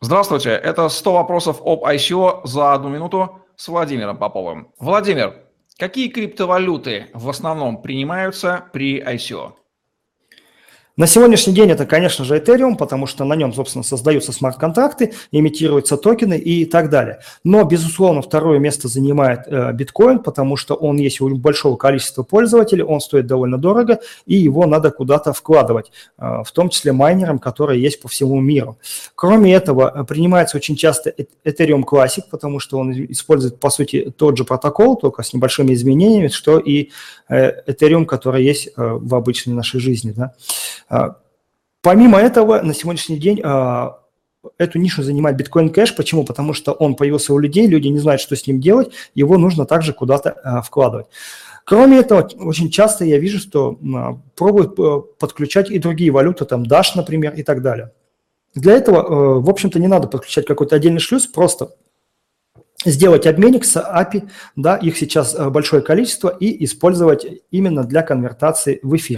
Здравствуйте, это 100 вопросов об ICO за одну минуту с Владимиром Поповым. Владимир, какие криптовалюты в основном принимаются при ICO? На сегодняшний день это, конечно же, Ethereum, потому что на нем, собственно, создаются смарт-контракты, имитируются токены и так далее. Но, безусловно, второе место занимает э, биткоин, потому что он есть у большого количества пользователей, он стоит довольно дорого, и его надо куда-то вкладывать, э, в том числе майнерам, которые есть по всему миру. Кроме этого, э, принимается очень часто Ethereum Classic, потому что он использует, по сути, тот же протокол, только с небольшими изменениями, что и Ethereum, который есть в обычной нашей жизни. Да? А, помимо этого, на сегодняшний день а, эту нишу занимает биткоин кэш. Почему? Потому что он появился у людей, люди не знают, что с ним делать, его нужно также куда-то а, вкладывать. Кроме этого, очень часто я вижу, что пробуют э, подключать и другие валюты, там Dash, например, и так далее. Для этого, э, в общем-то, не надо подключать какой-то отдельный шлюз, просто сделать обменник с API, да, их сейчас э, большое количество, и использовать именно для конвертации в эфир.